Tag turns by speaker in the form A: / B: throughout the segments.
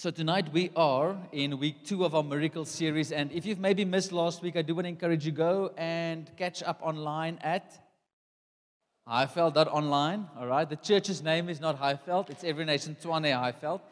A: So, tonight we are in week two of our miracle series. And if you've maybe missed last week, I do want to encourage you go and catch up online at Highveld.online. All right. The church's name is not Highveld, it's Every Nation Tshwane Highveld.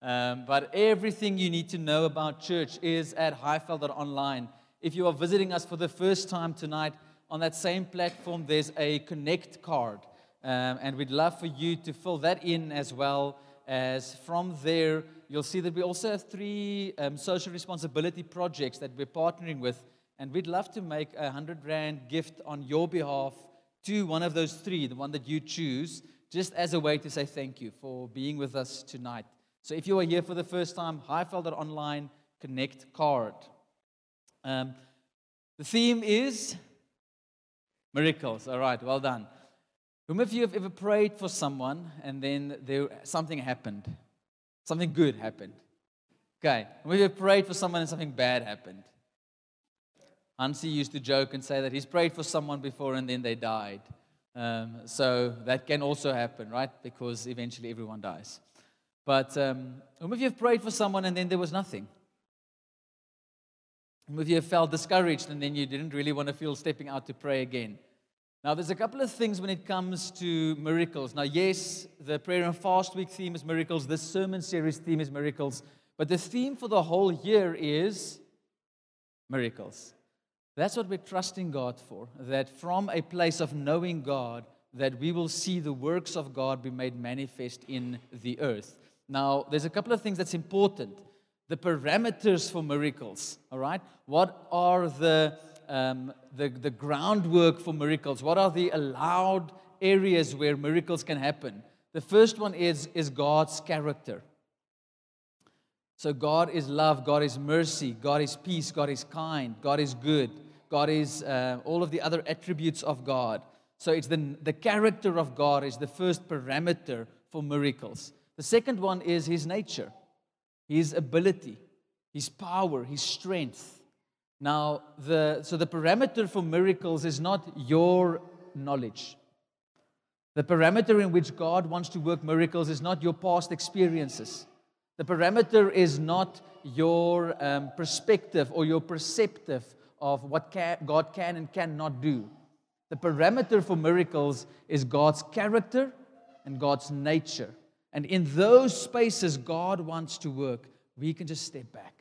A: Um, but everything you need to know about church is at Highveld.online. If you are visiting us for the first time tonight, on that same platform, there's a connect card. Um, and we'd love for you to fill that in as well as from there, you'll see that we also have three um, social responsibility projects that we're partnering with. And we'd love to make a 100 Rand gift on your behalf to one of those three, the one that you choose, just as a way to say thank you for being with us tonight. So if you are here for the first time, Highveld.online Connect card. Um, the theme is miracles. All right, well done. Whom of you have ever prayed for someone and then there, something happened? Something good happened. Okay. You have prayed for someone and something bad happened? Hansi used to joke and say that he's prayed for someone before and then they died. Um, so that can also happen, right? Because eventually everyone dies. But um, whom of you have prayed for someone and then there was nothing? Whom of you have felt discouraged and then you didn't really want to feel stepping out to pray again? Now, there's a couple of things when it comes to miracles. Now, yes, the prayer and fast week theme is miracles, this sermon series theme is miracles, but the theme for the whole year is miracles. That's what we're trusting God for, that from a place of knowing God, that we will see the works of God be made manifest in the earth. Now, there's a couple of things that's important. The parameters for miracles, all right? What are the um, the, the groundwork for miracles? What are the allowed areas where miracles can happen? The first one is, is God's character. So, God is love, God is mercy, God is peace, God is kind, God is good, God is uh, all of the other attributes of God. So, it's the, the character of God is the first parameter for miracles. The second one is His nature, His ability, His power, His strength. Now, the, so the parameter for miracles is not your knowledge. The parameter in which God wants to work miracles is not your past experiences. The parameter is not your um, perspective or your perceptive of what can, God can and cannot do. The parameter for miracles is God's character and God's nature. And in those spaces God wants to work, we can just step back.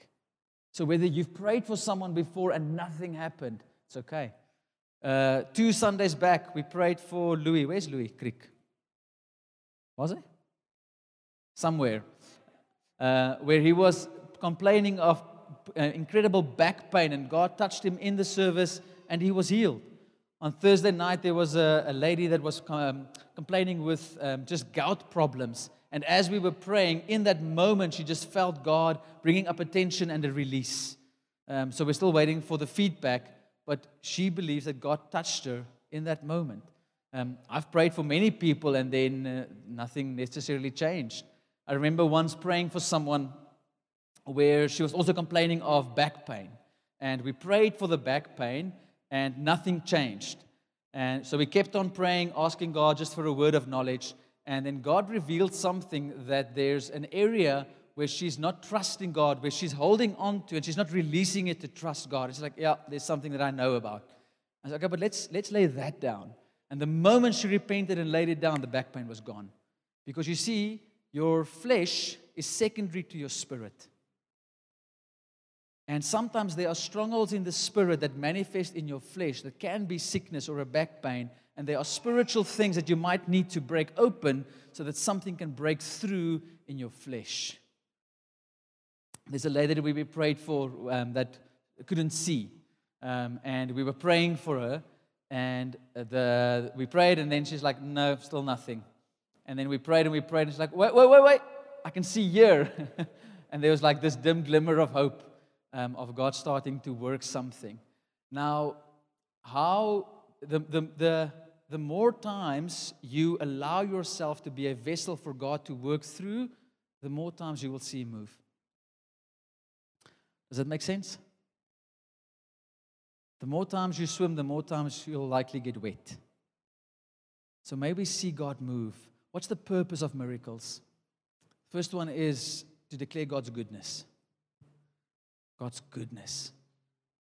A: So whether you've prayed for someone before and nothing happened, it's okay. Uh, two Sundays back, we prayed for Louis. Where's Louis Creek? Was it? Somewhere. Uh, where he was complaining of uh, incredible back pain, and God touched him in the service and he was healed. On Thursday night, there was a, a lady that was um, complaining with um, just gout problems. And as we were praying, in that moment, she just felt God bringing up attention and a release. Um, so we're still waiting for the feedback, but she believes that God touched her in that moment. Um, I've prayed for many people, and then uh, nothing necessarily changed. I remember once praying for someone where she was also complaining of back pain. And we prayed for the back pain, and nothing changed. And so we kept on praying, asking God just for a word of knowledge. And then God revealed something that there's an area where she's not trusting God, where she's holding on to and she's not releasing it to trust God. It's like, yeah, there's something that I know about. I said, okay, but let's let's lay that down. And the moment she repented and laid it down, the back pain was gone. Because you see, your flesh is secondary to your spirit. And sometimes there are strongholds in the spirit that manifest in your flesh that can be sickness or a back pain and there are spiritual things that you might need to break open so that something can break through in your flesh. There's a lady that we prayed for um, that couldn't see. Um, and we were praying for her. And the, we prayed, and then she's like, No, still nothing. And then we prayed and we prayed, and she's like, Wait, wait, wait, wait. I can see here. and there was like this dim glimmer of hope um, of God starting to work something. Now, how the, the, the, the more times you allow yourself to be a vessel for God to work through, the more times you will see Him move. Does that make sense? The more times you swim, the more times you'll likely get wet. So maybe see God move. What's the purpose of miracles? First one is to declare God's goodness. God's goodness.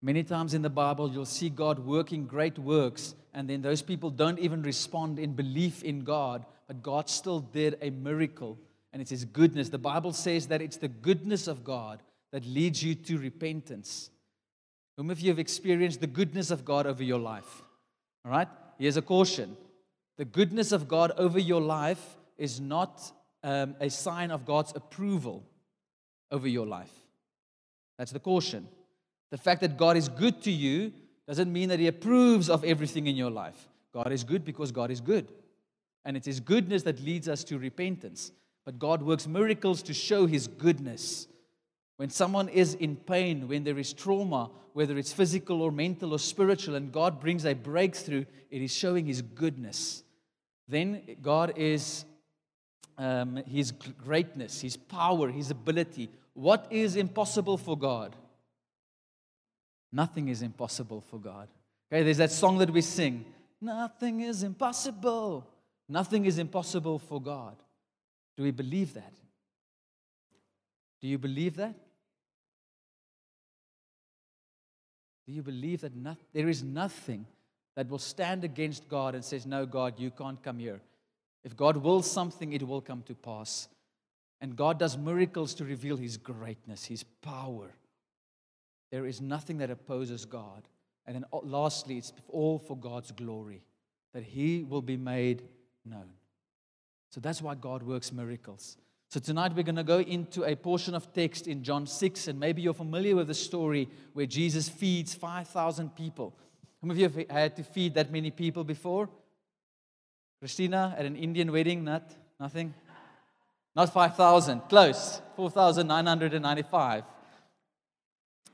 A: Many times in the Bible, you'll see God working great works, and then those people don't even respond in belief in God, but God still did a miracle, and it's His goodness. The Bible says that it's the goodness of God that leads you to repentance. Whom of you have experienced the goodness of God over your life? All right? Here's a caution the goodness of God over your life is not um, a sign of God's approval over your life. That's the caution. The fact that God is good to you doesn't mean that He approves of everything in your life. God is good because God is good. And it's His goodness that leads us to repentance. But God works miracles to show His goodness. When someone is in pain, when there is trauma, whether it's physical or mental or spiritual, and God brings a breakthrough, it is showing His goodness. Then God is um, His greatness, His power, His ability. What is impossible for God? Nothing is impossible for God. Okay, there's that song that we sing Nothing is impossible. Nothing is impossible for God. Do we believe that? Do you believe that? Do you believe that not, there is nothing that will stand against God and says, No, God, you can't come here? If God wills something, it will come to pass. And God does miracles to reveal His greatness, His power. There is nothing that opposes God. And then uh, lastly, it's all for God's glory, that He will be made known. So that's why God works miracles. So tonight we're going to go into a portion of text in John 6, and maybe you're familiar with the story where Jesus feeds 5,000 people. Many of you have had to feed that many people before? Christina at an Indian wedding? Not, nothing? Not 5,000, close, 4,995.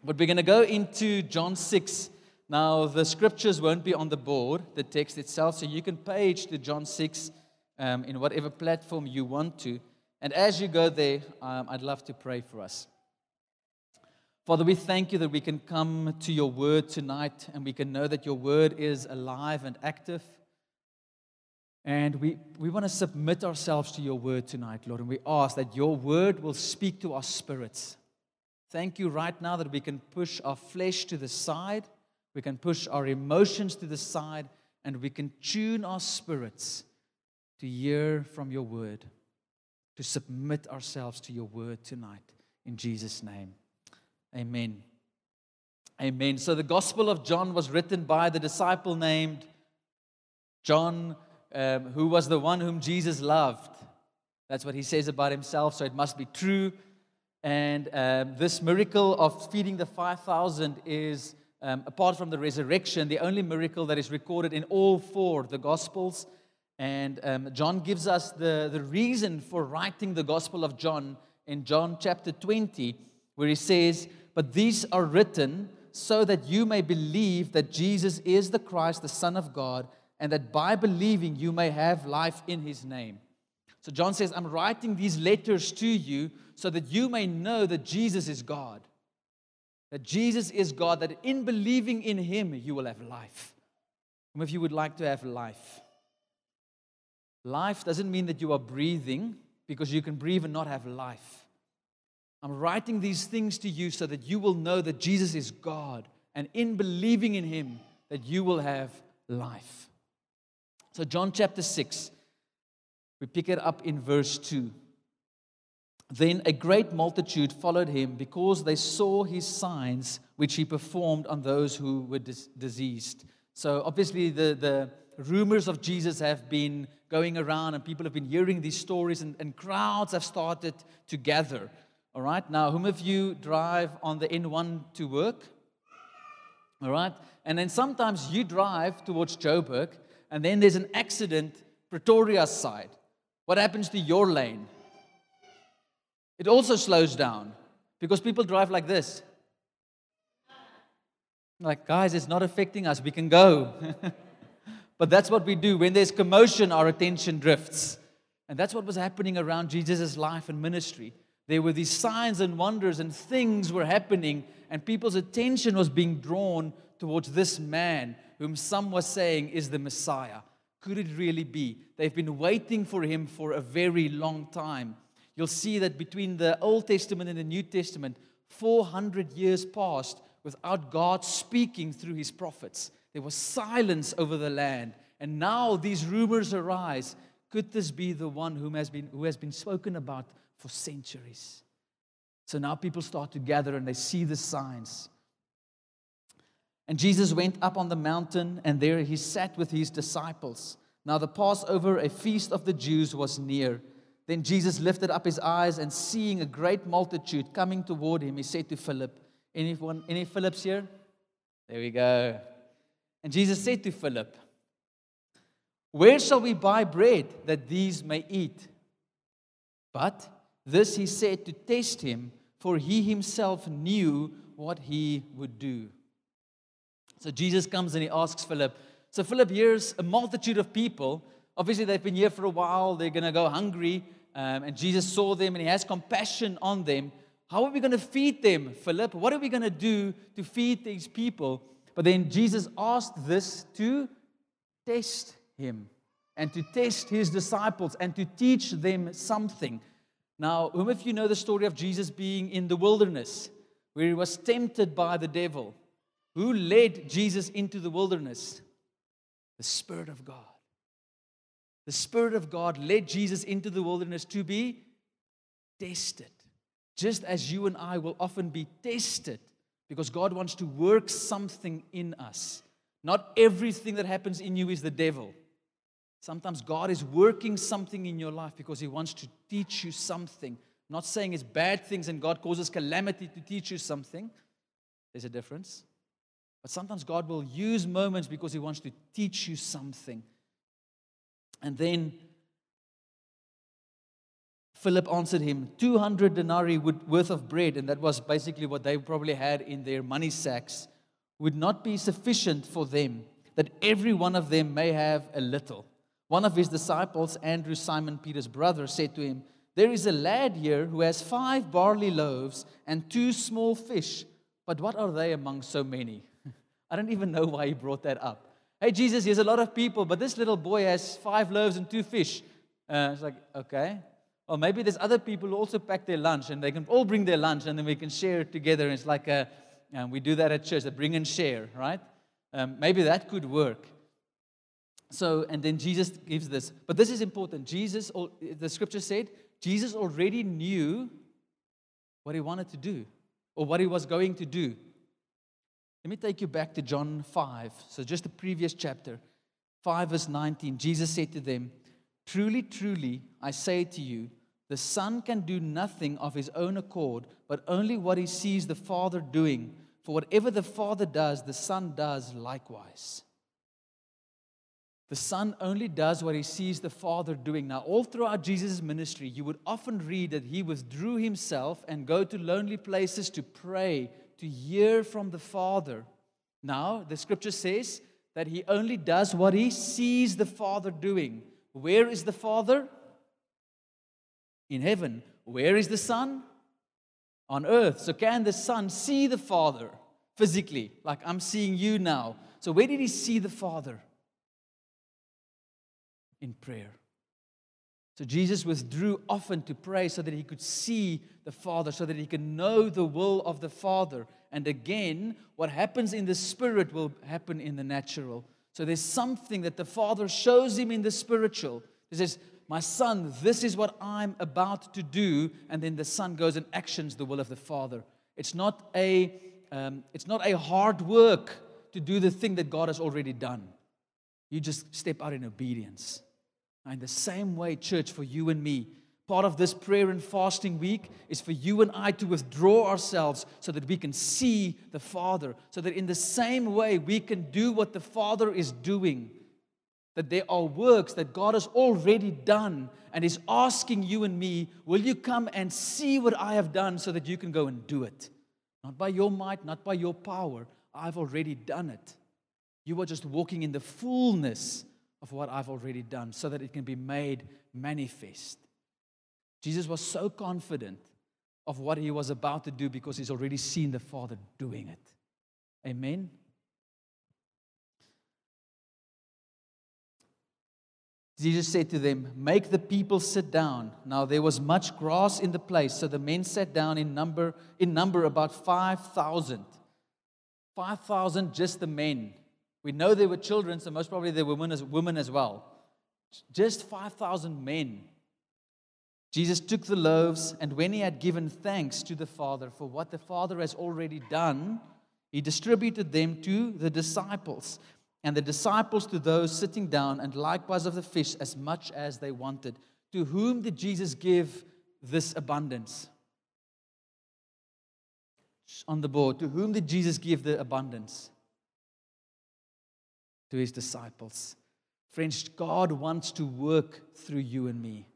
A: But we're going to go into John 6. Now, the scriptures won't be on the board, the text itself, so you can page to John 6 um, in whatever platform you want to. And as you go there, um, I'd love to pray for us. Father, we thank you that we can come to your word tonight and we can know that your word is alive and active. And we, we want to submit ourselves to your word tonight, Lord. And we ask that your word will speak to our spirits. Thank you right now that we can push our flesh to the side, we can push our emotions to the side, and we can tune our spirits to hear from your word to submit ourselves to your word tonight. In Jesus' name, amen. Amen. So the Gospel of John was written by the disciple named John, um, who was the one whom Jesus loved. That's what he says about himself, so it must be true. And um, this miracle of feeding the 5,000 is, um, apart from the resurrection, the only miracle that is recorded in all four the Gospels. And um, John gives us the, the reason for writing the Gospel of John in John chapter 20, where he says, But these are written so that you may believe that Jesus is the Christ, the Son of God, and that by believing you may have life in his name. So John says, I'm writing these letters to you so that you may know that Jesus is God. That Jesus is God, that in believing in him, you will have life. Some of you would like to have life. Life doesn't mean that you are breathing because you can breathe and not have life. I'm writing these things to you so that you will know that Jesus is God and in believing in him that you will have life. So John chapter 6 we pick it up in verse 2. Then a great multitude followed him because they saw his signs which he performed on those who were dis- diseased. So obviously the, the rumors of Jesus have been going around and people have been hearing these stories and, and crowds have started to gather. All right, now, whom of you drive on the N1 to work? All right, and then sometimes you drive towards Joburg and then there's an accident Pretoria side. What happens to your lane? It also slows down because people drive like this. Like, guys, it's not affecting us. We can go. But that's what we do. When there's commotion, our attention drifts. And that's what was happening around Jesus' life and ministry. There were these signs and wonders, and things were happening, and people's attention was being drawn towards this man, whom some were saying is the Messiah. Could it really be? They've been waiting for him for a very long time. you'll see that between the Old Testament and the New Testament, 400 years passed without God speaking through his prophets. There was silence over the land. And now these rumors arise. Could this be the one whom has been, who has been spoken about for centuries? So now people start to gather and they see the signs. And Jesus went up on the mountain, and there he sat with his disciples. Now the Passover, a feast of the Jews, was near. Then Jesus lifted up his eyes, and seeing a great multitude coming toward him, he said to Philip, Anyone, any Philips here? There we go. And Jesus said to Philip, Where shall we buy bread that these may eat? But this he said to test him, for he himself knew what he would do. So Jesus comes and he asks Philip. So Philip hears a multitude of people. Obviously, they've been here for a while. They're going to go hungry. Um, and Jesus saw them and he has compassion on them. How are we going to feed them, Philip? What are we going to do to feed these people? But then Jesus asked this to test him and to test his disciples and to teach them something. Now, whom of you know the story of Jesus being in the wilderness where he was tempted by the devil? Who led Jesus into the wilderness? The Spirit of God. The Spirit of God led Jesus into the wilderness to be tested. Just as you and I will often be tested because God wants to work something in us. Not everything that happens in you is the devil. Sometimes God is working something in your life because He wants to teach you something. I'm not saying it's bad things and God causes calamity to teach you something. There's a difference. But sometimes God will use moments because He wants to teach you something. And then Philip answered him, 200 denarii worth of bread, and that was basically what they probably had in their money sacks, would not be sufficient for them, that every one of them may have a little. One of his disciples, Andrew, Simon Peter's brother, said to him, There is a lad here who has five barley loaves and two small fish, but what are they among so many? I don't even know why he brought that up. Hey, Jesus, there's a lot of people, but this little boy has five loaves and two fish. Uh, it's like, okay. Or maybe there's other people who also pack their lunch and they can all bring their lunch and then we can share it together. And it's like a, um, we do that at church, that bring and share, right? Um, maybe that could work. So, and then Jesus gives this. But this is important. Jesus, the scripture said, Jesus already knew what he wanted to do or what he was going to do. Let me take you back to John 5. So, just the previous chapter, 5 verse 19. Jesus said to them, Truly, truly, I say to you, the Son can do nothing of his own accord, but only what he sees the Father doing. For whatever the Father does, the Son does likewise. The Son only does what he sees the Father doing. Now, all throughout Jesus' ministry, you would often read that he withdrew himself and go to lonely places to pray to hear from the Father. Now, the scripture says that he only does what he sees the Father doing. Where is the Father? In heaven. Where is the Son? On earth. So, can the Son see the Father physically? Like I'm seeing you now. So, where did he see the Father? In prayer. So Jesus withdrew often to pray so that he could see the Father, so that he could know the will of the Father. And again, what happens in the spirit will happen in the natural. So there's something that the Father shows him in the spiritual. He says, My son, this is what I'm about to do. And then the son goes and actions the will of the Father. It's not a, um, it's not a hard work to do the thing that God has already done. You just step out in obedience. In the same way, church, for you and me, part of this prayer and fasting week is for you and I to withdraw ourselves so that we can see the Father, so that in the same way we can do what the Father is doing. That there are works that God has already done and is asking you and me, Will you come and see what I have done so that you can go and do it? Not by your might, not by your power. I've already done it. You are just walking in the fullness of what I've already done so that it can be made manifest. Jesus was so confident of what he was about to do because he's already seen the Father doing it. Amen. Jesus said to them, Make the people sit down. Now there was much grass in the place, so the men sat down in number, in number about 5,000. 5,000 just the men. We know there were children, so most probably there were women as, women as well. Just 5,000 men. Jesus took the loaves, and when he had given thanks to the Father for what the Father has already done, he distributed them to the disciples and the disciples to those sitting down, and likewise of the fish as much as they wanted. To whom did Jesus give this abundance? On the board. To whom did Jesus give the abundance? To his disciples. Friends, God wants to work through you and me.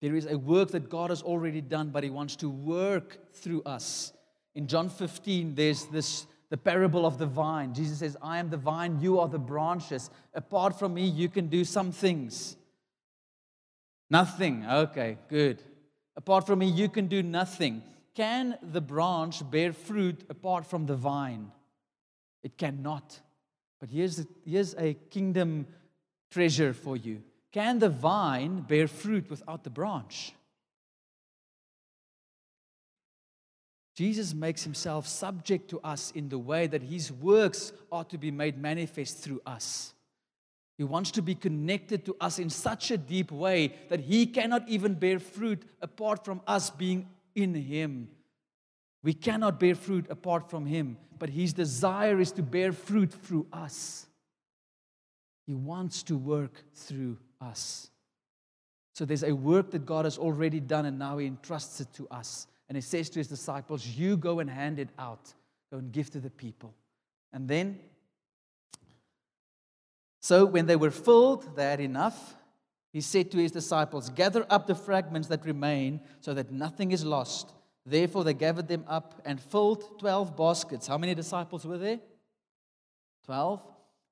A: There is a work that God has already done, but He wants to work through us. In John 15, there's this the parable of the vine. Jesus says, I am the vine, you are the branches. Apart from me, you can do some things. Nothing. Okay, good. Apart from me, you can do nothing. Can the branch bear fruit apart from the vine? It cannot. But here's a, here's a kingdom treasure for you. Can the vine bear fruit without the branch? Jesus makes himself subject to us in the way that his works are to be made manifest through us. He wants to be connected to us in such a deep way that he cannot even bear fruit apart from us being in him. We cannot bear fruit apart from him, but his desire is to bear fruit through us. He wants to work through us. So there's a work that God has already done, and now he entrusts it to us. And he says to his disciples, You go and hand it out, go and give to the people. And then, so when they were filled, they had enough. He said to his disciples, Gather up the fragments that remain so that nothing is lost. Therefore, they gathered them up and filled 12 baskets. How many disciples were there? 12.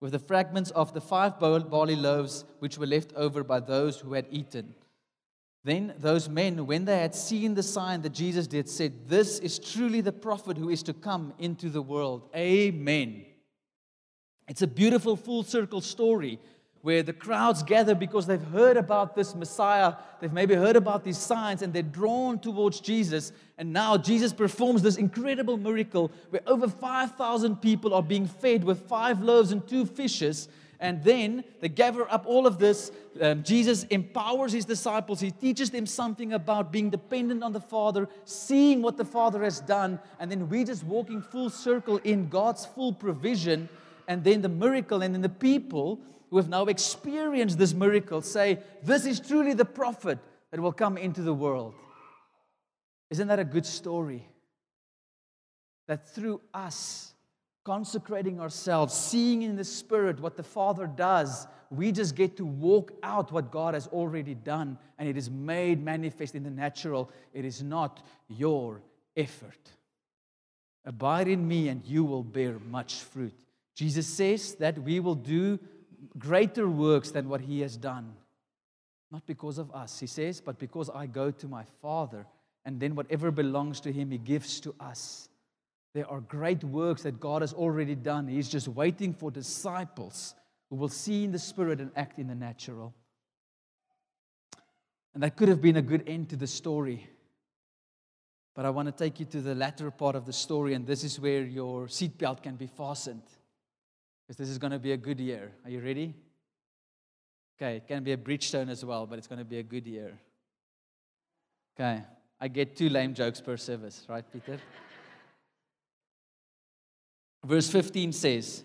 A: With the fragments of the five barley loaves which were left over by those who had eaten. Then those men, when they had seen the sign that Jesus did, said, This is truly the prophet who is to come into the world. Amen. It's a beautiful full circle story where the crowds gather because they've heard about this Messiah. They've maybe heard about these signs and they're drawn towards Jesus. And now Jesus performs this incredible miracle where over 5,000 people are being fed with five loaves and two fishes. And then they gather up all of this. Um, Jesus empowers his disciples. He teaches them something about being dependent on the Father, seeing what the Father has done. And then we just walking full circle in God's full provision. And then the miracle, and then the people who have now experienced this miracle say, This is truly the prophet that will come into the world. Isn't that a good story? That through us, consecrating ourselves, seeing in the Spirit what the Father does, we just get to walk out what God has already done, and it is made manifest in the natural. It is not your effort. Abide in me, and you will bear much fruit. Jesus says that we will do greater works than what He has done. Not because of us, He says, but because I go to my Father, and then whatever belongs to Him, He gives to us. There are great works that God has already done. He's just waiting for disciples who will see in the spirit and act in the natural. And that could have been a good end to the story. But I want to take you to the latter part of the story, and this is where your seatbelt can be fastened. Because this is going to be a good year. Are you ready? Okay, it can be a Bridgestone as well, but it's going to be a good year. Okay, I get two lame jokes per service, right, Peter? Verse 15 says,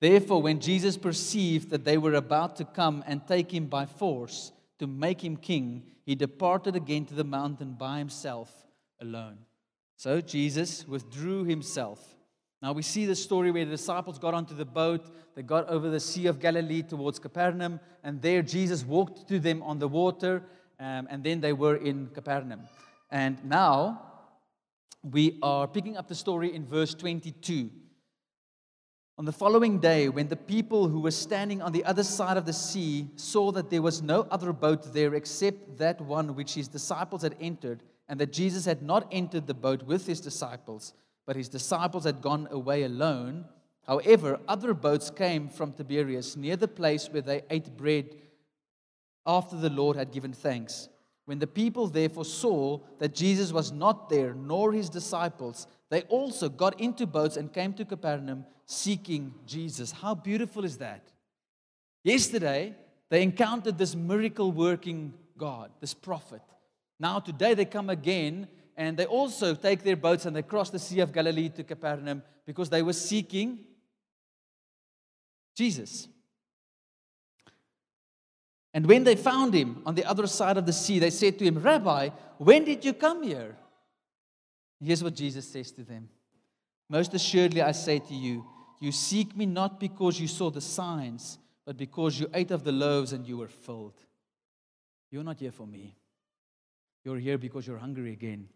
A: Therefore, when Jesus perceived that they were about to come and take him by force to make him king, he departed again to the mountain by himself alone. So Jesus withdrew himself. Now we see the story where the disciples got onto the boat, they got over the Sea of Galilee towards Capernaum, and there Jesus walked to them on the water, um, and then they were in Capernaum. And now we are picking up the story in verse 22. On the following day, when the people who were standing on the other side of the sea saw that there was no other boat there except that one which his disciples had entered, and that Jesus had not entered the boat with his disciples, but his disciples had gone away alone, however, other boats came from Tiberias near the place where they ate bread after the Lord had given thanks. When the people therefore saw that Jesus was not there, nor his disciples, they also got into boats and came to Capernaum seeking Jesus. How beautiful is that? Yesterday, they encountered this miracle working God, this prophet. Now, today, they come again and they also take their boats and they cross the Sea of Galilee to Capernaum because they were seeking Jesus. And when they found him on the other side of the sea, they said to him, Rabbi, when did you come here? Here's what Jesus says to them Most assuredly, I say to you, you seek me not because you saw the signs, but because you ate of the loaves and you were filled. You're not here for me. You're here because you're hungry again.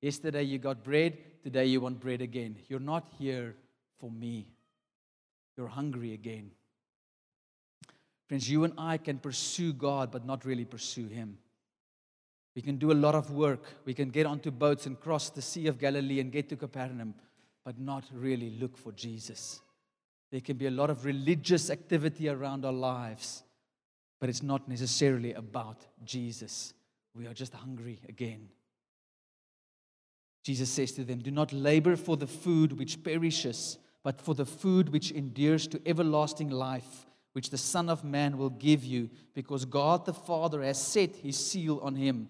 A: Yesterday you got bread, today you want bread again. You're not here for me. You're hungry again. Friends, you and I can pursue God, but not really pursue Him. We can do a lot of work. We can get onto boats and cross the Sea of Galilee and get to Capernaum, but not really look for Jesus. There can be a lot of religious activity around our lives, but it's not necessarily about Jesus. We are just hungry again. Jesus says to them, Do not labor for the food which perishes, but for the food which endures to everlasting life which the Son of Man will give you, because God the Father has set his seal on him.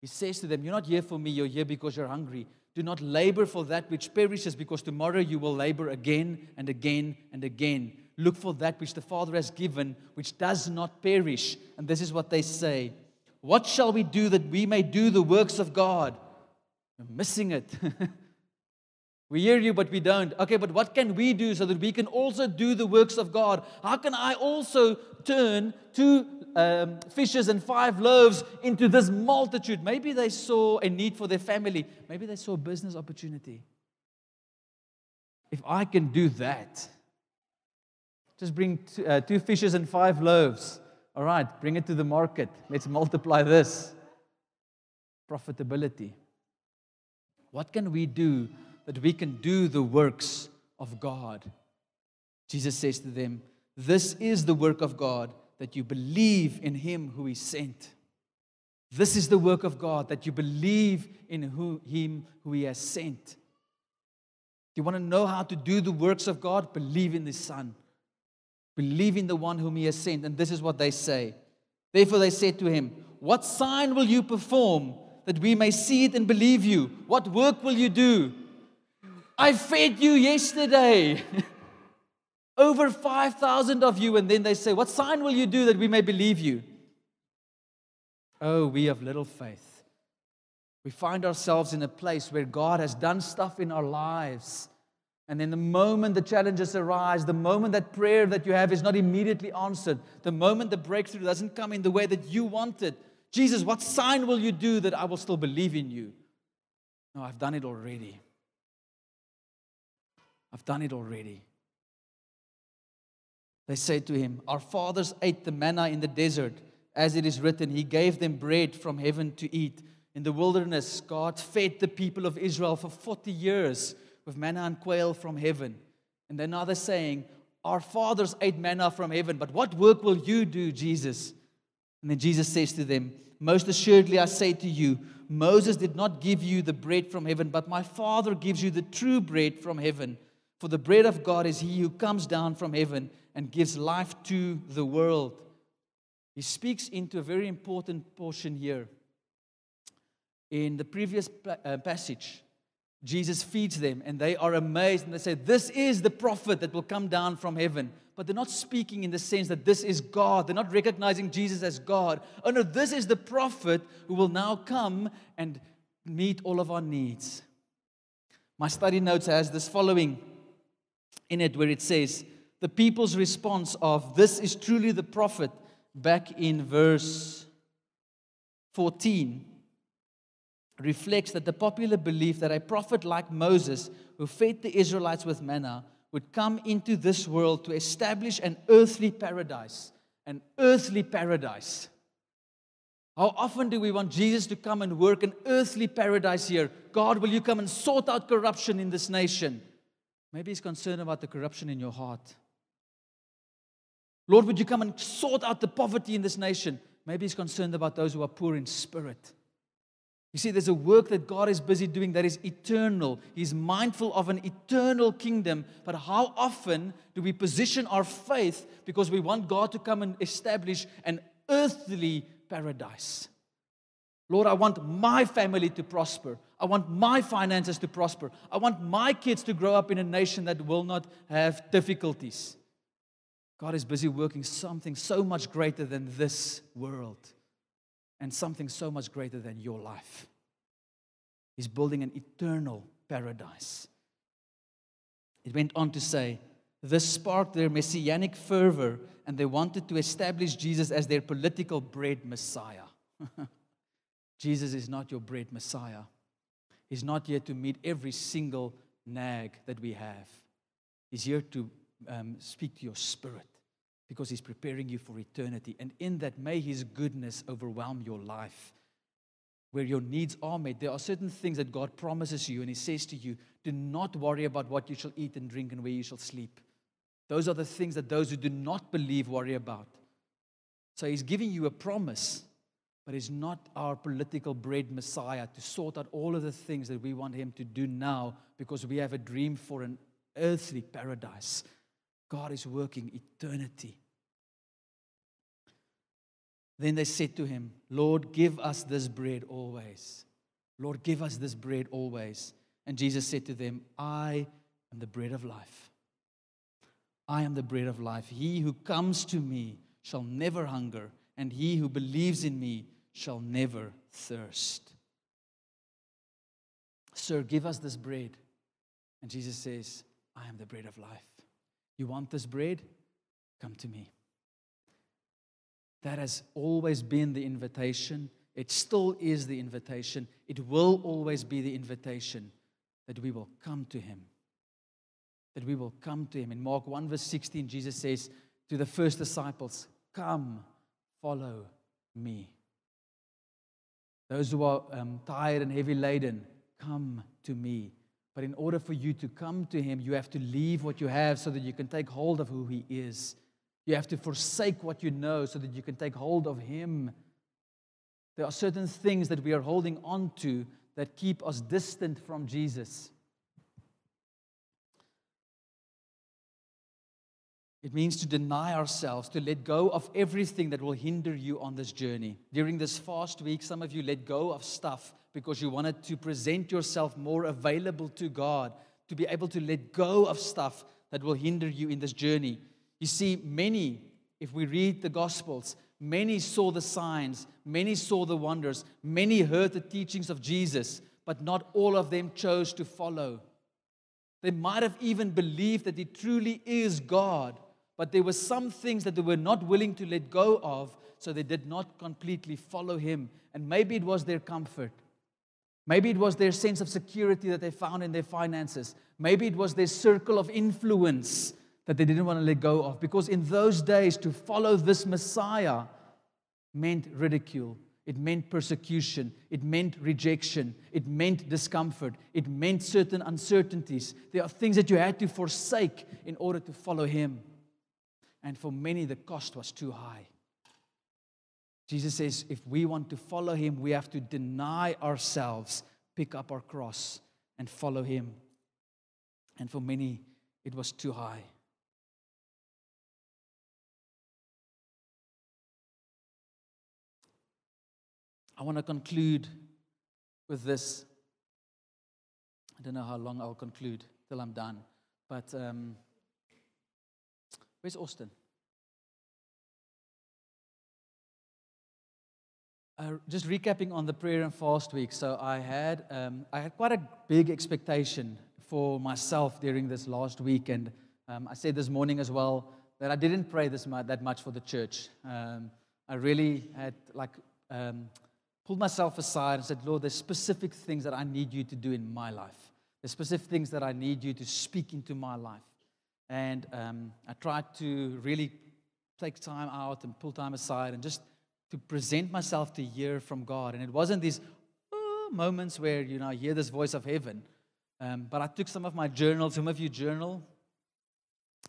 A: He says to them, You're not here for me, you're here because you're hungry. Do not labor for that which perishes, because tomorrow you will labor again and again and again. Look for that which the Father has given, which does not perish. And this is what they say What shall we do that we may do the works of God? We're missing it. We hear you, but we don't. Okay, but what can we do so that we can also do the works of God? How can I also turn two um, fishes and five loaves into this multitude? Maybe they saw a need for their family, maybe they saw a business opportunity. If I can do that, just bring two, uh, two fishes and five loaves. All right, bring it to the market. Let's multiply this. Profitability. What can we do that we can do the works of God. Jesus says to them, This is the work of God, that you believe in him who he sent. This is the work of God, that you believe in who, him who he has sent. Do you want to know how to do the works of God? Believe in the Son. Believe in the one whom he has sent. And this is what they say. Therefore, they said to him, What sign will you perform that we may see it and believe you? What work will you do? I fed you yesterday. Over 5,000 of you. And then they say, What sign will you do that we may believe you? Oh, we have little faith. We find ourselves in a place where God has done stuff in our lives. And then the moment the challenges arise, the moment that prayer that you have is not immediately answered, the moment the breakthrough doesn't come in the way that you wanted, Jesus, what sign will you do that I will still believe in you? No, I've done it already. I've done it already. They said to him, Our fathers ate the manna in the desert, as it is written, He gave them bread from heaven to eat. In the wilderness, God fed the people of Israel for 40 years with manna and quail from heaven. And then now they're saying, Our fathers ate manna from heaven, but what work will you do, Jesus? And then Jesus says to them, Most assuredly, I say to you, Moses did not give you the bread from heaven, but my Father gives you the true bread from heaven. For the bread of God is he who comes down from heaven and gives life to the world. He speaks into a very important portion here. In the previous uh, passage, Jesus feeds them and they are amazed and they say, This is the prophet that will come down from heaven. But they're not speaking in the sense that this is God. They're not recognizing Jesus as God. Oh no, this is the prophet who will now come and meet all of our needs. My study notes has this following in it where it says, the people's response of, This is truly the prophet, back in verse 14, reflects that the popular belief that a prophet like Moses, who fed the Israelites with manna, would come into this world to establish an earthly paradise. An earthly paradise. How often do we want Jesus to come and work an earthly paradise here? God, will you come and sort out corruption in this nation? Maybe he's concerned about the corruption in your heart. Lord, would you come and sort out the poverty in this nation? Maybe he's concerned about those who are poor in spirit. You see, there's a work that God is busy doing that is eternal. He's mindful of an eternal kingdom. But how often do we position our faith because we want God to come and establish an earthly paradise? Lord, I want my family to prosper. I want my finances to prosper. I want my kids to grow up in a nation that will not have difficulties. God is busy working something so much greater than this world and something so much greater than your life. He's building an eternal paradise. It went on to say, this sparked their messianic fervor, and they wanted to establish Jesus as their political bread Messiah. Jesus is not your bread Messiah. He's not here to meet every single nag that we have. He's here to um, speak to your spirit because He's preparing you for eternity. And in that, may His goodness overwhelm your life. Where your needs are met, there are certain things that God promises you, and He says to you, Do not worry about what you shall eat and drink and where you shall sleep. Those are the things that those who do not believe worry about. So He's giving you a promise, but He's not our political bread Messiah to sort out all of the things that we want Him to do now because we have a dream for an earthly paradise. God is working eternity. Then they said to him, Lord, give us this bread always. Lord, give us this bread always. And Jesus said to them, I am the bread of life. I am the bread of life. He who comes to me shall never hunger, and he who believes in me shall never thirst. Sir, give us this bread. And Jesus says, I am the bread of life. You want this bread? Come to me. That has always been the invitation. It still is the invitation. It will always be the invitation that we will come to him. That we will come to him. In Mark 1, verse 16, Jesus says to the first disciples, Come, follow me. Those who are um, tired and heavy laden, come to me. But in order for you to come to Him, you have to leave what you have so that you can take hold of who He is. You have to forsake what you know so that you can take hold of Him. There are certain things that we are holding on to that keep us distant from Jesus. It means to deny ourselves, to let go of everything that will hinder you on this journey. During this fast week, some of you let go of stuff because you wanted to present yourself more available to God, to be able to let go of stuff that will hinder you in this journey. You see, many, if we read the Gospels, many saw the signs, many saw the wonders, many heard the teachings of Jesus, but not all of them chose to follow. They might have even believed that He truly is God, but there were some things that they were not willing to let go of, so they did not completely follow Him. And maybe it was their comfort. Maybe it was their sense of security that they found in their finances. Maybe it was their circle of influence that they didn't want to let go of. Because in those days, to follow this Messiah meant ridicule, it meant persecution, it meant rejection, it meant discomfort, it meant certain uncertainties. There are things that you had to forsake in order to follow Him. And for many, the cost was too high. Jesus says if we want to follow him, we have to deny ourselves, pick up our cross, and follow him. And for many, it was too high. I want to conclude with this. I don't know how long I'll conclude till I'm done. But um, where's Austin? Uh, just recapping on the prayer and fast week. So I had um, I had quite a big expectation for myself during this last week, and um, I said this morning as well that I didn't pray this much, that much for the church. Um, I really had like um, pulled myself aside and said, Lord, there's specific things that I need you to do in my life. There's specific things that I need you to speak into my life. And um, I tried to really take time out and pull time aside and just to present myself to hear from God. And it wasn't these oh, moments where, you know, I hear this voice of heaven. Um, but I took some of my journals. Some of you journal.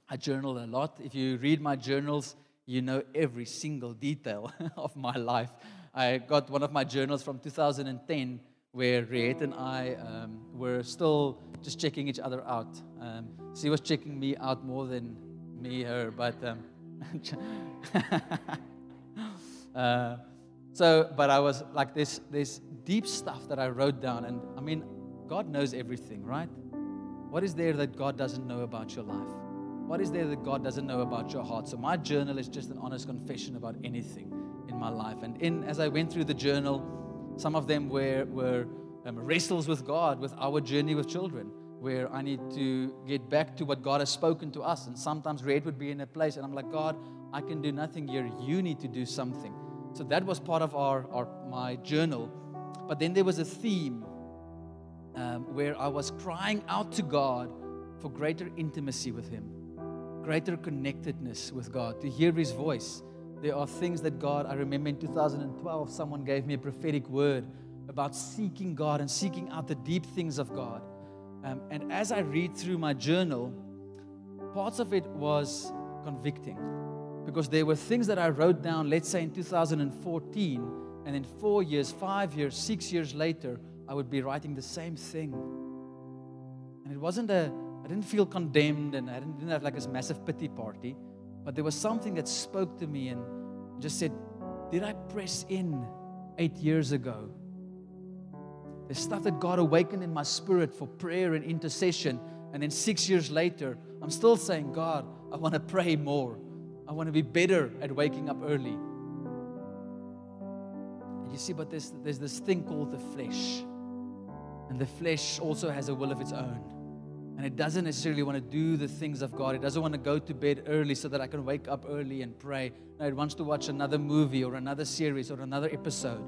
A: I journal a lot. If you read my journals, you know every single detail of my life. I got one of my journals from 2010 where Riet and I um, were still just checking each other out. Um, she was checking me out more than me, her, but. Uh, so, but I was like, this, this deep stuff that I wrote down, and I mean, God knows everything, right? What is there that God doesn't know about your life? What is there that God doesn't know about your heart? So, my journal is just an honest confession about anything in my life. And in, as I went through the journal, some of them were, were um, wrestles with God, with our journey with children, where I need to get back to what God has spoken to us. And sometimes Red would be in a place, and I'm like, God, I can do nothing here. You need to do something. So that was part of our, our my journal. But then there was a theme um, where I was crying out to God for greater intimacy with Him, greater connectedness with God, to hear His voice. There are things that God, I remember in 2012, someone gave me a prophetic word about seeking God and seeking out the deep things of God. Um, and as I read through my journal, parts of it was convicting because there were things that I wrote down, let's say in 2014, and in four years, five years, six years later, I would be writing the same thing. And it wasn't a, I didn't feel condemned and I didn't, didn't have like this massive pity party, but there was something that spoke to me and just said, Did I press in eight years ago? There's stuff that God awakened in my spirit for prayer and intercession. And then six years later, I'm still saying, God, I want to pray more. I want to be better at waking up early. And you see, but there's, there's this thing called the flesh. And the flesh also has a will of its own. And it doesn't necessarily want to do the things of God. It doesn't want to go to bed early so that I can wake up early and pray. No, it wants to watch another movie or another series or another episode.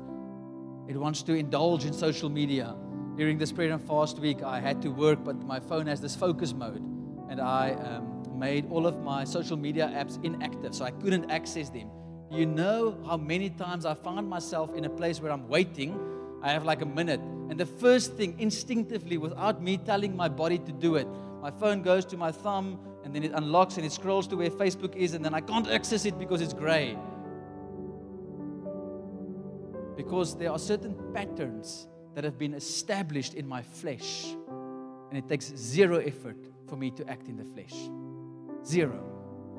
A: It wants to indulge in social media. During this prayer and fast week, I had to work, but my phone has this focus mode. And I um, made all of my social media apps inactive, so I couldn't access them. You know how many times I found myself in a place where I'm waiting. I have like a minute. And the first thing, instinctively, without me telling my body to do it, my phone goes to my thumb and then it unlocks and it scrolls to where Facebook is, and then I can't access it because it's gray because there are certain patterns that have been established in my flesh, and it takes zero effort for me to act in the flesh. Zero.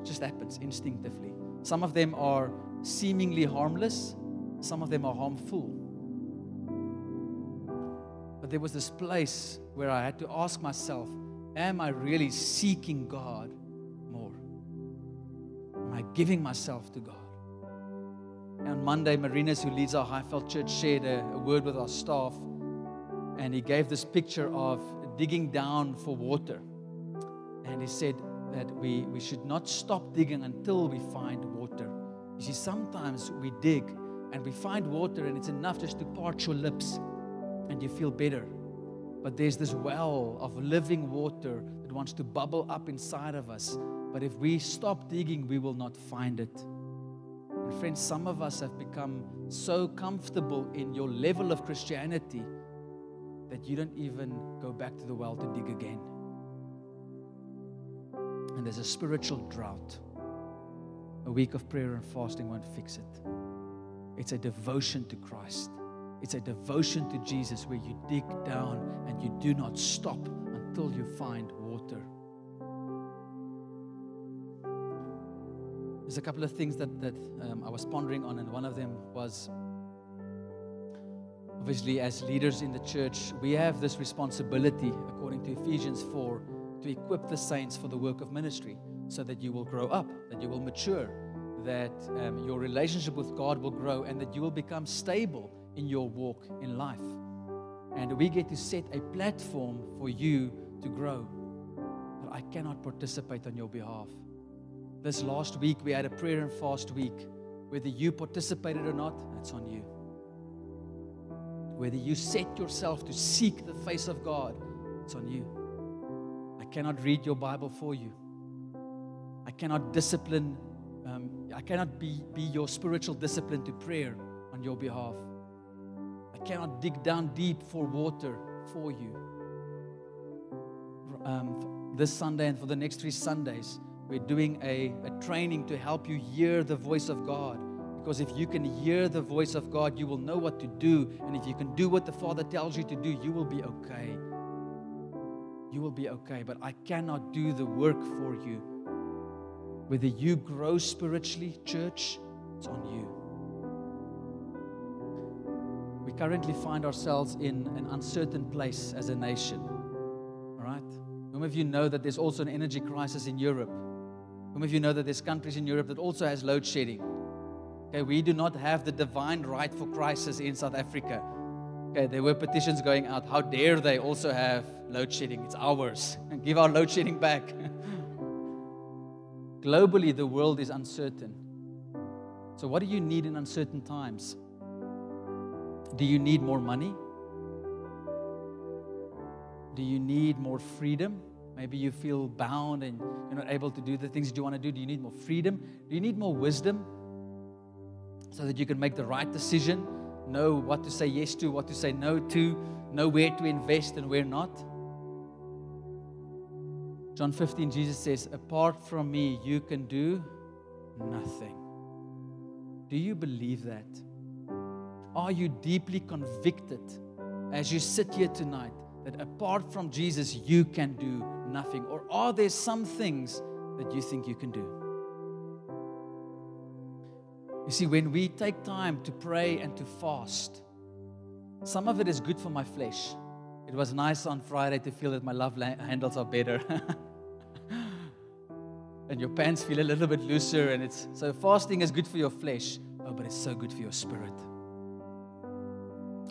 A: It just happens instinctively. Some of them are seemingly harmless, some of them are harmful. But there was this place where I had to ask myself, Am I really seeking God more? Am I giving myself to God? on Monday, Marinas, who leads our Highveld Church, shared a, a word with our staff, and he gave this picture of digging down for water. And he said that we, we should not stop digging until we find water. You see, sometimes we dig and we find water, and it's enough just to parch your lips and you feel better. But there's this well of living water that wants to bubble up inside of us. But if we stop digging, we will not find it. And friends, some of us have become so comfortable in your level of Christianity that you don't even go back to the well to dig again. And there's a spiritual drought. A week of prayer and fasting won't fix it. It's a devotion to Christ. It's a devotion to Jesus where you dig down and you do not stop until you find water. There's a couple of things that, that um, I was pondering on, and one of them was obviously, as leaders in the church, we have this responsibility, according to Ephesians 4, to equip the saints for the work of ministry so that you will grow up, that you will mature, that um, your relationship with God will grow, and that you will become stable in your walk in life. And we get to set a platform for you to grow. But I cannot participate on your behalf. This last week, we had a prayer and fast week. Whether you participated or not, that's on you. Whether you set yourself to seek the face of God, it's on you. I cannot read your Bible for you. I cannot discipline, um, I cannot be, be your spiritual discipline to prayer on your behalf. I cannot dig down deep for water for you. Um, this Sunday and for the next three Sundays, we're doing a, a training to help you hear the voice of God. Because if you can hear the voice of God, you will know what to do. And if you can do what the Father tells you to do, you will be okay. You will be okay. But I cannot do the work for you. Whether you grow spiritually, church, it's on you. We currently find ourselves in an uncertain place as a nation. All right? Some of you know that there's also an energy crisis in Europe. Some of you know that there's countries in Europe that also has load shedding. Okay, we do not have the divine right for crisis in South Africa. Okay, there were petitions going out. How dare they also have load shedding? It's ours. And give our load shedding back. Globally, the world is uncertain. So, what do you need in uncertain times? Do you need more money? Do you need more freedom? Maybe you feel bound and you're not able to do the things that you want to do. Do you need more freedom? Do you need more wisdom so that you can make the right decision, know what to say yes to, what to say no to, know where to invest and where not? John 15, Jesus says, Apart from me, you can do nothing. Do you believe that? Are you deeply convicted as you sit here tonight that apart from Jesus, you can do nothing? Or are there some things that you think you can do? You see, when we take time to pray and to fast, some of it is good for my flesh. It was nice on Friday to feel that my love handles are better. and your pants feel a little bit looser and it's so fasting is good for your flesh, oh, but it's so good for your spirit.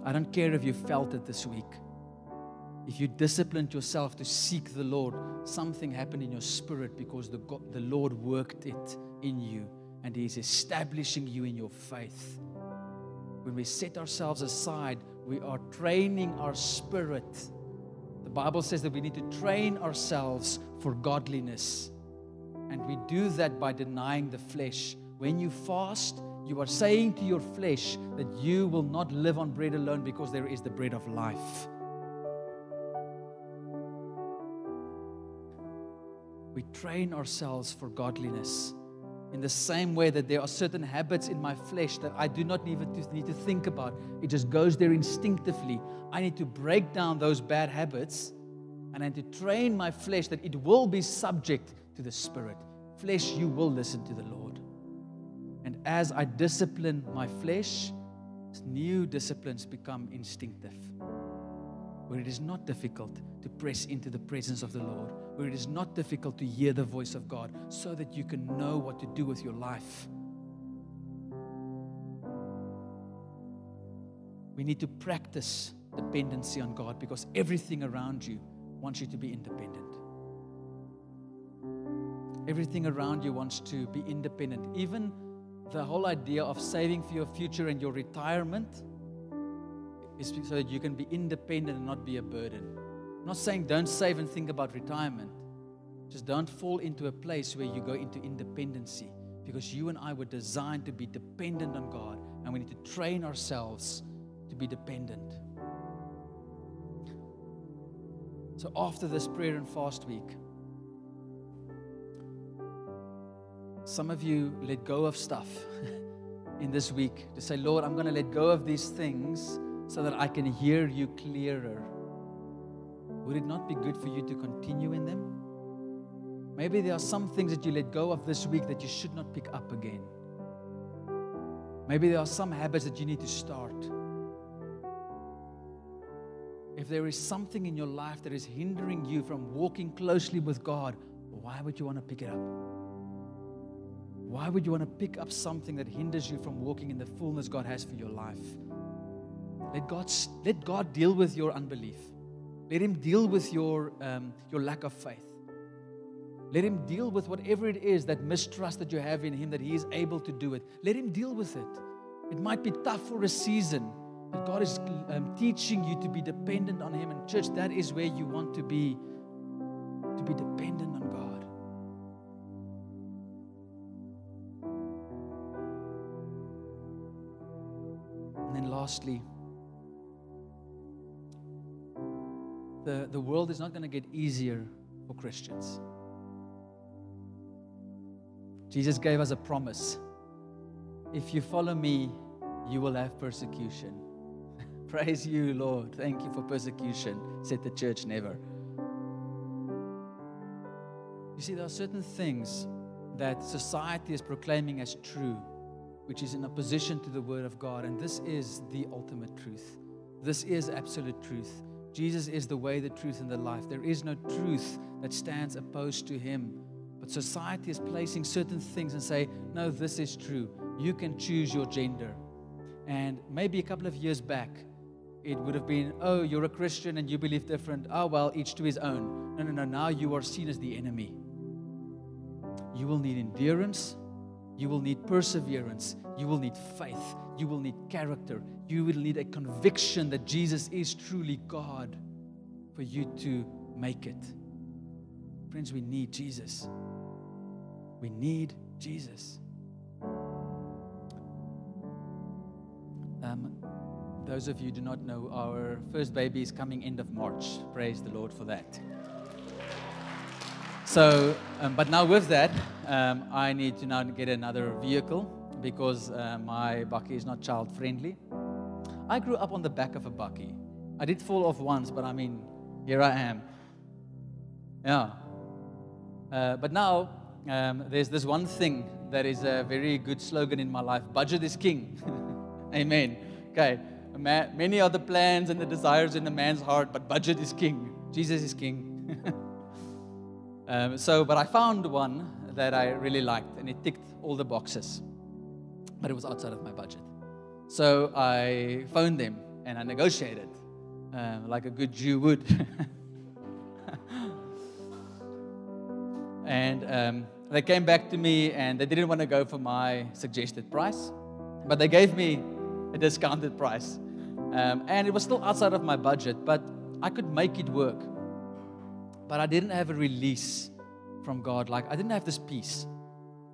A: I don't care if you felt it this week. If you disciplined yourself to seek the Lord, something happened in your spirit because the, God, the Lord worked it in you and He is establishing you in your faith. When we set ourselves aside, we are training our spirit. The Bible says that we need to train ourselves for godliness. And we do that by denying the flesh. When you fast, you are saying to your flesh that you will not live on bread alone because there is the bread of life. We train ourselves for godliness in the same way that there are certain habits in my flesh that I do not even need to think about. It just goes there instinctively. I need to break down those bad habits and I need to train my flesh that it will be subject to the Spirit. Flesh, you will listen to the Lord. And as I discipline my flesh, new disciplines become instinctive. Where it is not difficult to press into the presence of the Lord, where it is not difficult to hear the voice of God, so that you can know what to do with your life. We need to practice dependency on God because everything around you wants you to be independent. Everything around you wants to be independent. Even the whole idea of saving for your future and your retirement is so that you can be independent and not be a burden. I'm not saying don't save and think about retirement. Just don't fall into a place where you go into independency because you and I were designed to be dependent on God and we need to train ourselves to be dependent. So, after this prayer and fast week, some of you let go of stuff in this week to say, Lord, I'm going to let go of these things so that I can hear you clearer. Would it not be good for you to continue in them? Maybe there are some things that you let go of this week that you should not pick up again. Maybe there are some habits that you need to start. If there is something in your life that is hindering you from walking closely with God, why would you want to pick it up? Why would you want to pick up something that hinders you from walking in the fullness God has for your life? Let God, let God deal with your unbelief. Let Him deal with your, um, your lack of faith. Let Him deal with whatever it is that mistrust that you have in Him, that He is able to do it. Let Him deal with it. It might be tough for a season, but God is um, teaching you to be dependent on Him. And, church, that is where you want to be, to be dependent on God. And then, lastly, the, the world is not going to get easier for Christians. Jesus gave us a promise. If you follow me, you will have persecution. Praise you, Lord. Thank you for persecution, said the church never. You see, there are certain things that society is proclaiming as true, which is in opposition to the Word of God. And this is the ultimate truth. This is absolute truth. Jesus is the way, the truth, and the life. There is no truth that stands opposed to Him. But society is placing certain things and say, no, this is true. You can choose your gender. And maybe a couple of years back, it would have been, oh, you're a Christian and you believe different. Oh, well, each to his own. No, no, no. Now you are seen as the enemy. You will need endurance. You will need perseverance. You will need faith. You will need character. You will need a conviction that Jesus is truly God for you to make it. Friends, we need Jesus. We need Jesus. Um, those of you do not know, our first baby is coming end of March. Praise the Lord for that. So, um, but now with that, um, I need to now get another vehicle because uh, my bakkie is not child friendly. I grew up on the back of a bakkie. I did fall off once, but I mean, here I am. Yeah. Uh, but now um, there's this one thing that is a very good slogan in my life budget is king. Amen. Okay. many are the plans and the desires in a man's heart, but budget is king. Jesus is king. um, so, but I found one that I really liked, and it ticked all the boxes, but it was outside of my budget. So I phoned them and I negotiated um, like a good Jew would. And um, they came back to me and they didn't want to go for my suggested price, but they gave me a discounted price. Um, and it was still outside of my budget, but I could make it work. But I didn't have a release from God. Like, I didn't have this peace.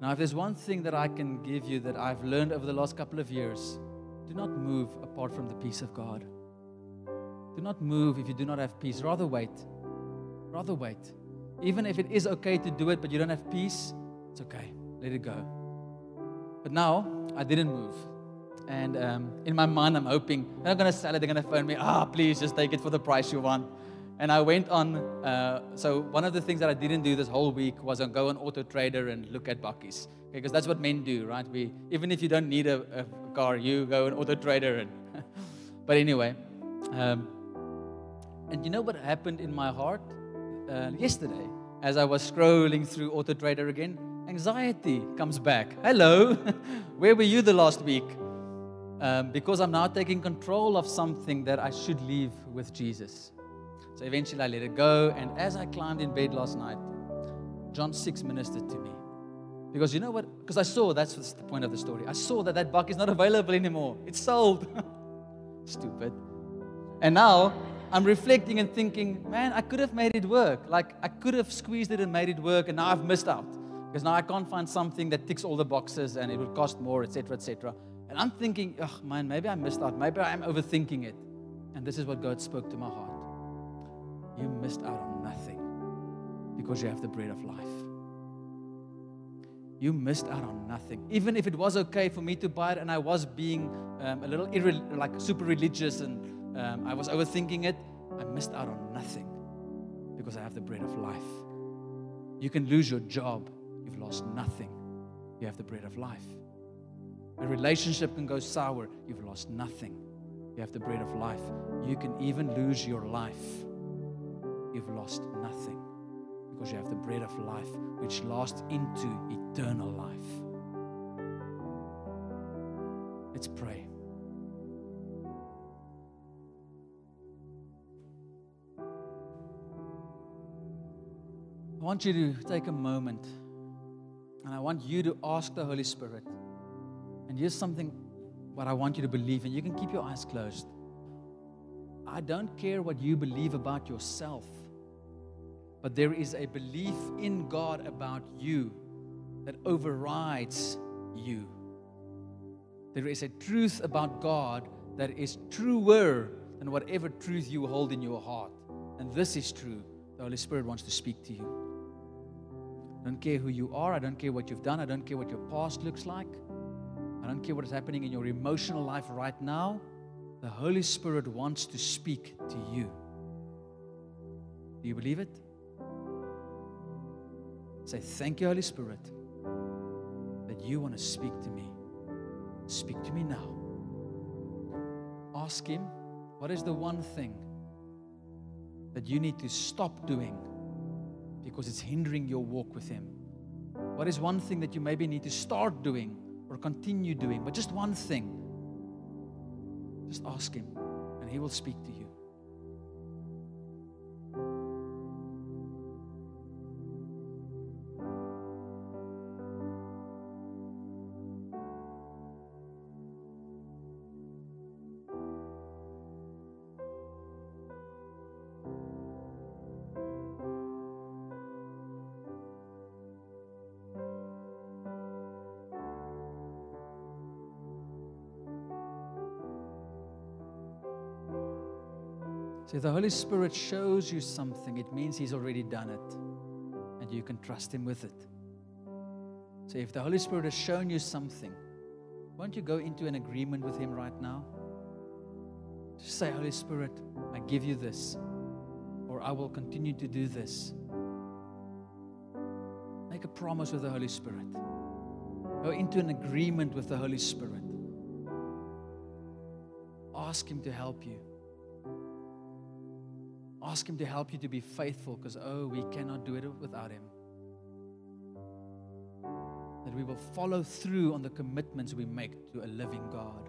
A: Now, if there's one thing that I can give you that I've learned over the last couple of years, do not move apart from the peace of God. Do not move if you do not have peace. Rather wait. Rather wait. Even if it is okay to do it, but you don't have peace, it's okay. Let it go. But now, I didn't move. And um, in my mind, I'm hoping they're not going to sell it. They're going to phone me. Ah, please just take it for the price you want. And I went on. Uh, so one of the things that I didn't do this whole week was go on Auto Trader and look at bakkies, because okay, that's what men do, right? We even if you don't need a, a car, you go on Auto Trader. And but anyway, um, and you know what happened in my heart? uh, yesterday as I was scrolling through Auto Trader again. Anxiety comes back. Hello, where were you the last week? Um, because I'm now taking control of something that I should leave with Jesus. So eventually I let it go. And as I climbed in bed last night, John 6 ministered to me. Because you know what? Because I saw, that's the point of the story. I saw that that buck is not available anymore. It's sold. Stupid. And now I'm reflecting and thinking, man, I could have made it work. Like, I could have squeezed it and made it work, and now I've missed out. Because now I can't find something that ticks all the boxes and it would cost more, etc., etc. And I'm thinking, oh, man, maybe I missed out. Maybe I'm overthinking it. And this is what God spoke to my heart. You missed out on nothing because you have the bread of life. You missed out on nothing. Even if it was okay for me to buy it and I was being um, a little irre- like super religious and um, I was overthinking it, I missed out on nothing because I have the bread of life. You can lose your job, you've lost nothing. You have the bread of life. A relationship can go sour, you've lost nothing. You have the bread of life. You can even lose your life, you've lost nothing because you have the bread of life, which lasts into eternal life. Let's pray. I want you to take a moment and I want you to ask the Holy Spirit. And here's something what I want you to believe in. You can keep your eyes closed. I don't care what you believe about yourself, but there is a belief in God about you that overrides you. There is a truth about God that is truer than whatever truth you hold in your heart. And this is true. The Holy Spirit wants to speak to you. I don't care who you are. I don't care what you've done. I don't care what your past looks like. I don't care what is happening in your emotional life right now. The Holy Spirit wants to speak to you. Do you believe it? Say, Thank you, Holy Spirit, that you want to speak to me. Speak to me now. Ask Him, what is the one thing that you need to stop doing because it's hindering your walk with Him? What is one thing that you maybe need to start doing or continue doing? But just one thing. Just ask Him, and He will speak to you. If the Holy Spirit shows you something, it means He's already done it. And you can trust Him with it. So if the Holy Spirit has shown you something, won't you go into an agreement with Him right now? Just say, Holy Spirit, I give you this, or I will continue to do this. Make a promise with the Holy Spirit. Go into an agreement with the Holy Spirit. Ask Him to help you. Ask Him to help you to be faithful because, oh, we cannot do it without Him. That we will follow through on the commitments we make to a living God.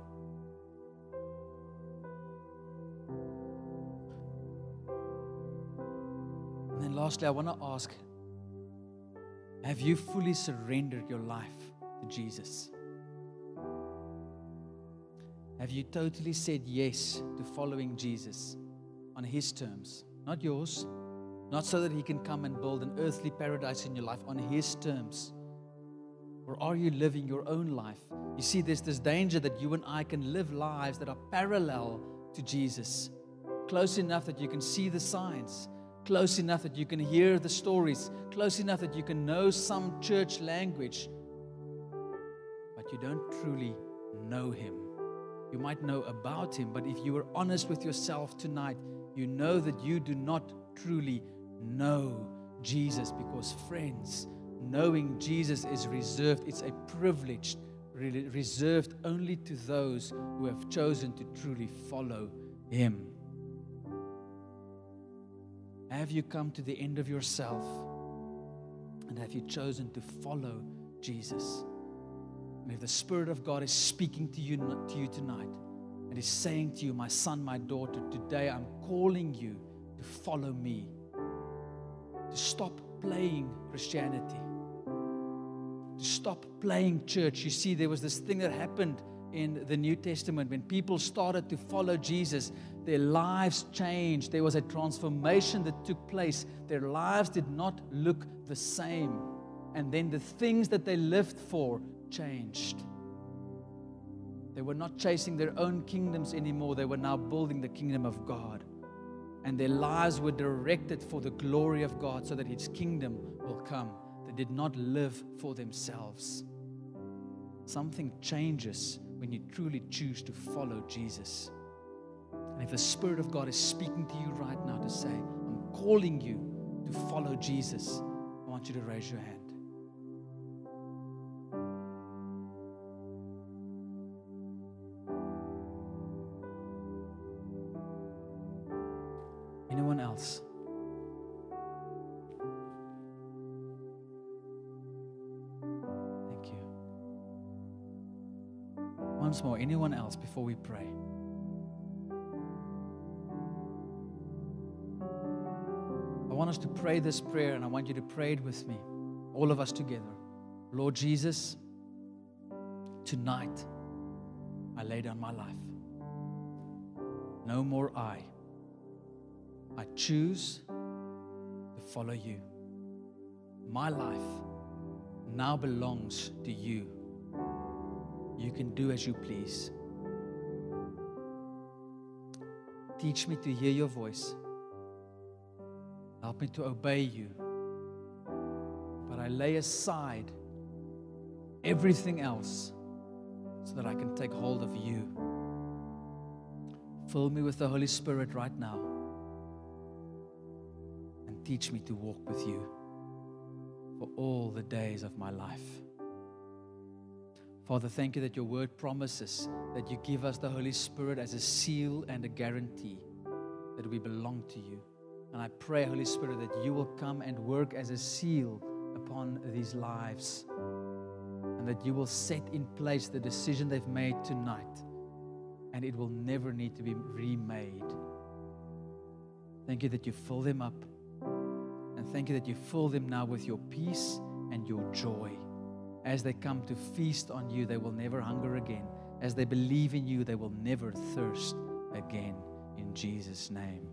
A: And then, lastly, I want to ask Have you fully surrendered your life to Jesus? Have you totally said yes to following Jesus on His terms? not yours. Not so that He can come and build an earthly paradise in your life on His terms. Or are you living your own life? You see, there's this danger that you and I can live lives that are parallel to Jesus, close enough that you can see the signs, close enough that you can hear the stories, close enough that you can know some church language, but you don't truly know Him. You might know about Him, but if you were honest with yourself tonight, you know that you do not truly know Jesus because, friends, knowing Jesus is reserved, it's a privilege reserved only to those who have chosen to truly follow Him. Have you come to the end of yourself? And have you chosen to follow Jesus? And if the Spirit of God is speaking to you, to you tonight, is saying to you, My son, my daughter, today I'm calling you to follow me, to stop playing Christianity, to stop playing church. You see, there was this thing that happened in the New Testament when people started to follow Jesus, their lives changed. There was a transformation that took place. Their lives did not look the same. And then the things that they lived for changed. They were not chasing their own kingdoms anymore. They were now building the kingdom of God. And their lives were directed for the glory of God so that His kingdom will come. They did not live for themselves. Something changes when you truly choose to follow Jesus. And if the Spirit of God is speaking to you right now to say, I'm calling you to follow Jesus, I want you to raise your hand. More, anyone else before we pray? I want us to pray this prayer, and I want you to pray it with me, all of us together. Lord Jesus, tonight I lay down my life. No more I. I choose to follow you. My life now belongs to you you can do as you please. Teach me to hear your voice. Help me to obey you. But I lay aside everything else so that I can take hold of you. Fill me with the Holy Spirit right now and teach me to walk with you for all the days of my life. Father, thank you that your word promises that you give us the Holy Spirit as a seal and a guarantee that we belong to you. And I pray, Holy Spirit, that you will come and work as a seal upon these lives and that you will set in place the decision they've made tonight and it will never need to be remade. Thank you that you fill them up. And thank you that you fill them now with your peace and your joy. As they come to feast on you, they will never hunger again. As they believe in you, they will never thirst again. In Jesus' name.